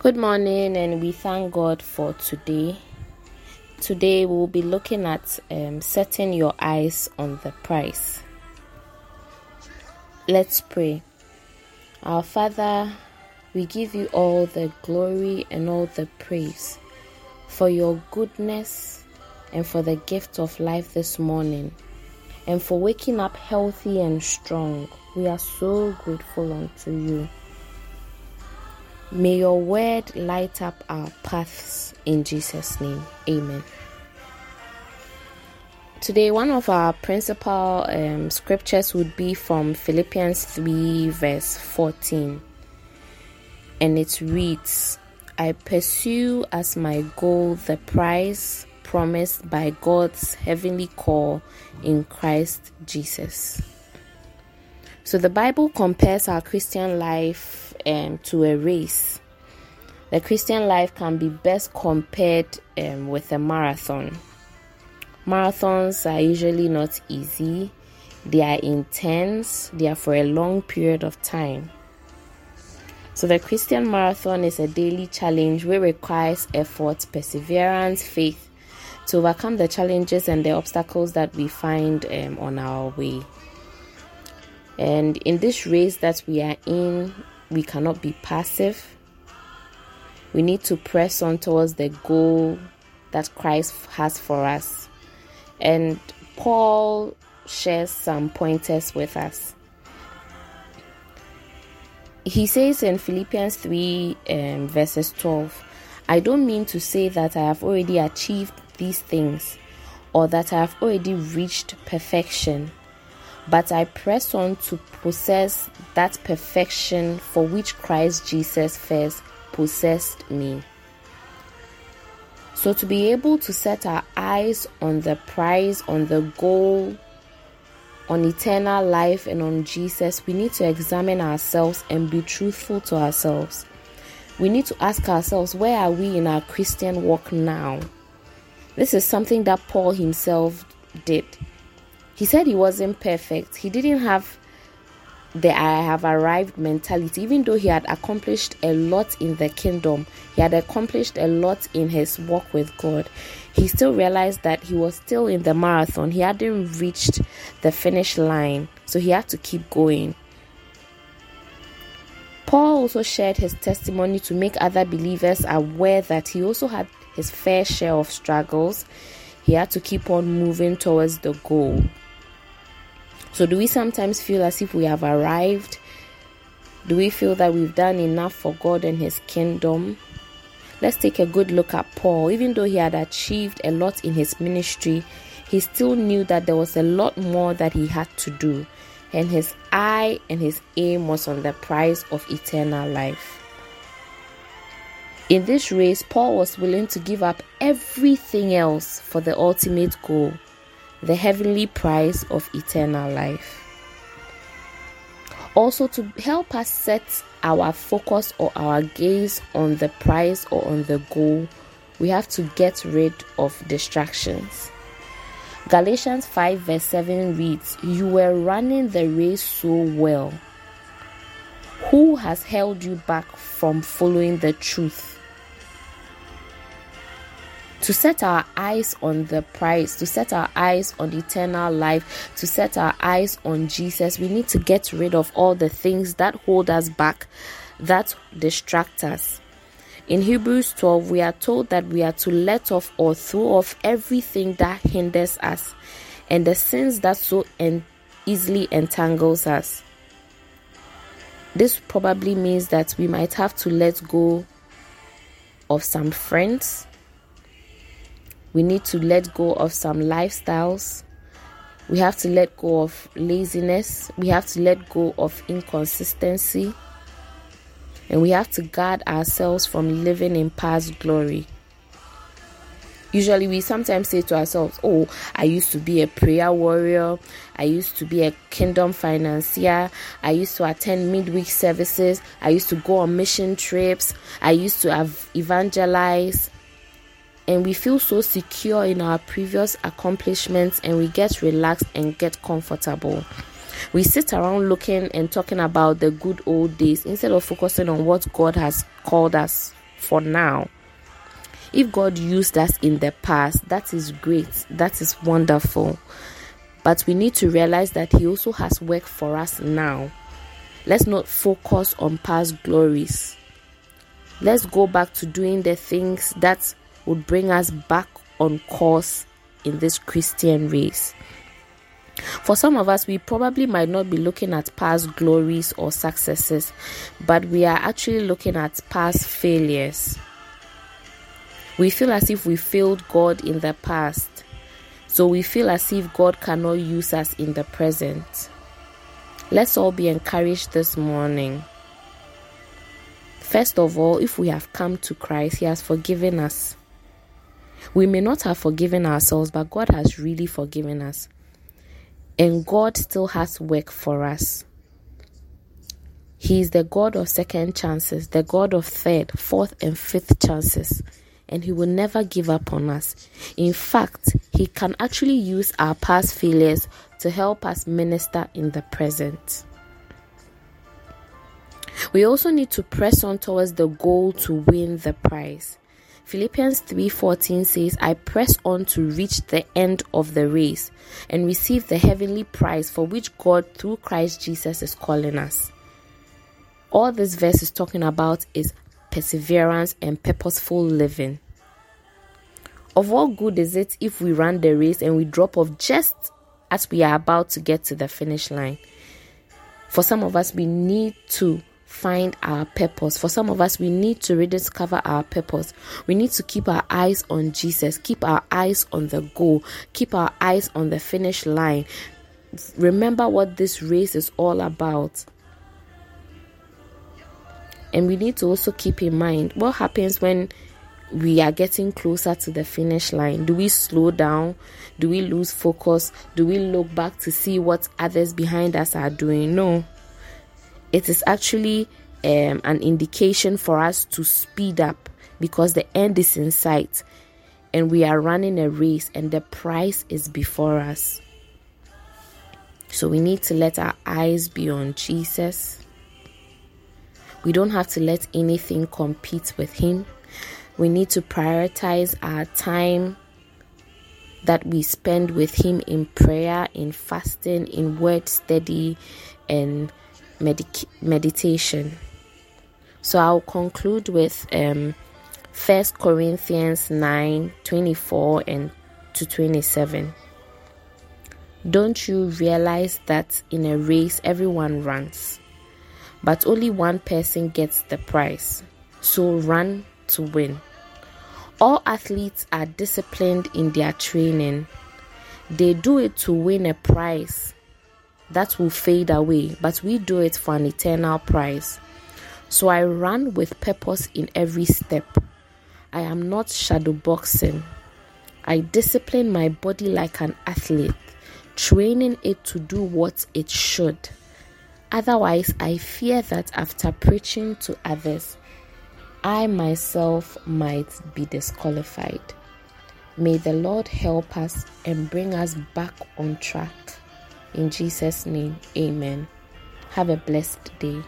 Good morning, and we thank God for today. Today, we'll be looking at um, setting your eyes on the prize. Let's pray. Our Father, we give you all the glory and all the praise for your goodness and for the gift of life this morning and for waking up healthy and strong. We are so grateful unto you. May your word light up our paths in Jesus' name. Amen. Today, one of our principal um, scriptures would be from Philippians 3, verse 14. And it reads I pursue as my goal the prize promised by God's heavenly call in Christ Jesus. So the Bible compares our Christian life um, to a race. The Christian life can be best compared um, with a marathon. Marathons are usually not easy, they are intense, they are for a long period of time. So, the Christian marathon is a daily challenge which requires effort, perseverance, faith to overcome the challenges and the obstacles that we find um, on our way. And in this race that we are in, we cannot be passive. We need to press on towards the goal that Christ has for us. And Paul shares some pointers with us. He says in Philippians 3, um, verses 12, I don't mean to say that I have already achieved these things or that I have already reached perfection but I press on to possess that perfection for which Christ Jesus first possessed me. So, to be able to set our eyes on the prize, on the goal, on eternal life, and on Jesus, we need to examine ourselves and be truthful to ourselves. We need to ask ourselves, where are we in our Christian walk now? This is something that Paul himself did. He said he wasn't perfect. He didn't have the I have arrived mentality, even though he had accomplished a lot in the kingdom, he had accomplished a lot in his walk with God. He still realized that he was still in the marathon, he hadn't reached the finish line, so he had to keep going. Paul also shared his testimony to make other believers aware that he also had his fair share of struggles. He had to keep on moving towards the goal. So, do we sometimes feel as if we have arrived? Do we feel that we've done enough for God and His kingdom? Let's take a good look at Paul. Even though he had achieved a lot in his ministry, he still knew that there was a lot more that he had to do, and his eye and his aim was on the prize of eternal life. In this race, Paul was willing to give up everything else for the ultimate goal the heavenly prize of eternal life. Also, to help us set our focus or our gaze on the prize or on the goal, we have to get rid of distractions. Galatians 5 verse 7 reads, You were running the race so well. Who has held you back from following the truth? To set our eyes on the prize, to set our eyes on eternal life, to set our eyes on Jesus, we need to get rid of all the things that hold us back, that distract us. In Hebrews 12, we are told that we are to let off or throw off everything that hinders us and the sins that so en- easily entangles us. This probably means that we might have to let go of some friends, we need to let go of some lifestyles. We have to let go of laziness. We have to let go of inconsistency. And we have to guard ourselves from living in past glory. Usually, we sometimes say to ourselves, Oh, I used to be a prayer warrior. I used to be a kingdom financier. I used to attend midweek services. I used to go on mission trips. I used to have evangelize and we feel so secure in our previous accomplishments and we get relaxed and get comfortable. We sit around looking and talking about the good old days instead of focusing on what God has called us for now. If God used us in the past, that is great, that is wonderful. But we need to realize that He also has work for us now. Let's not focus on past glories. Let's go back to doing the things that would bring us back on course in this Christian race. For some of us, we probably might not be looking at past glories or successes, but we are actually looking at past failures. We feel as if we failed God in the past, so we feel as if God cannot use us in the present. Let's all be encouraged this morning. First of all, if we have come to Christ, He has forgiven us. We may not have forgiven ourselves, but God has really forgiven us. And God still has work for us. He is the God of second chances, the God of third, fourth, and fifth chances. And He will never give up on us. In fact, He can actually use our past failures to help us minister in the present. We also need to press on towards the goal to win the prize. Philippians 3:14 says, "I press on to reach the end of the race and receive the heavenly prize for which God through Christ Jesus is calling us." All this verse is talking about is perseverance and purposeful living. Of what good is it if we run the race and we drop off just as we are about to get to the finish line? For some of us, we need to find our purpose. For some of us, we need to rediscover our purpose. We need to keep our eyes on Jesus, keep our eyes on the goal, keep our eyes on the finish line. Remember what this race is all about. And we need to also keep in mind what happens when we are getting closer to the finish line. Do we slow down? Do we lose focus? Do we look back to see what others behind us are doing? No it is actually um, an indication for us to speed up because the end is in sight and we are running a race and the prize is before us. So we need to let our eyes be on Jesus. We don't have to let anything compete with Him. We need to prioritize our time that we spend with Him in prayer, in fasting, in word study, and meditation. So I'll conclude with um, 1 Corinthians 9 24 and to 27. Don't you realize that in a race everyone runs, but only one person gets the prize? So run to win. All athletes are disciplined in their training. They do it to win a prize that will fade away, but we do it for an eternal prize. So I run with purpose in every step. I am not shadowboxing. I discipline my body like an athlete, training it to do what it should. Otherwise, I fear that after preaching to others, I myself might be disqualified. May the Lord help us and bring us back on track. In Jesus' name, amen. Have a blessed day.